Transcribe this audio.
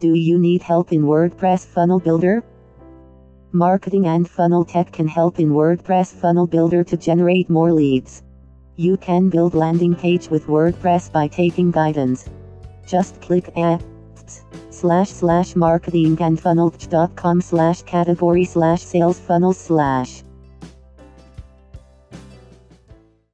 Do you need help in WordPress Funnel Builder? Marketing and Funnel Tech can help in WordPress Funnel Builder to generate more leads. You can build landing page with WordPress by taking guidance. Just click apps slash slash marketing and funnel.com slash category slash sales funnel slash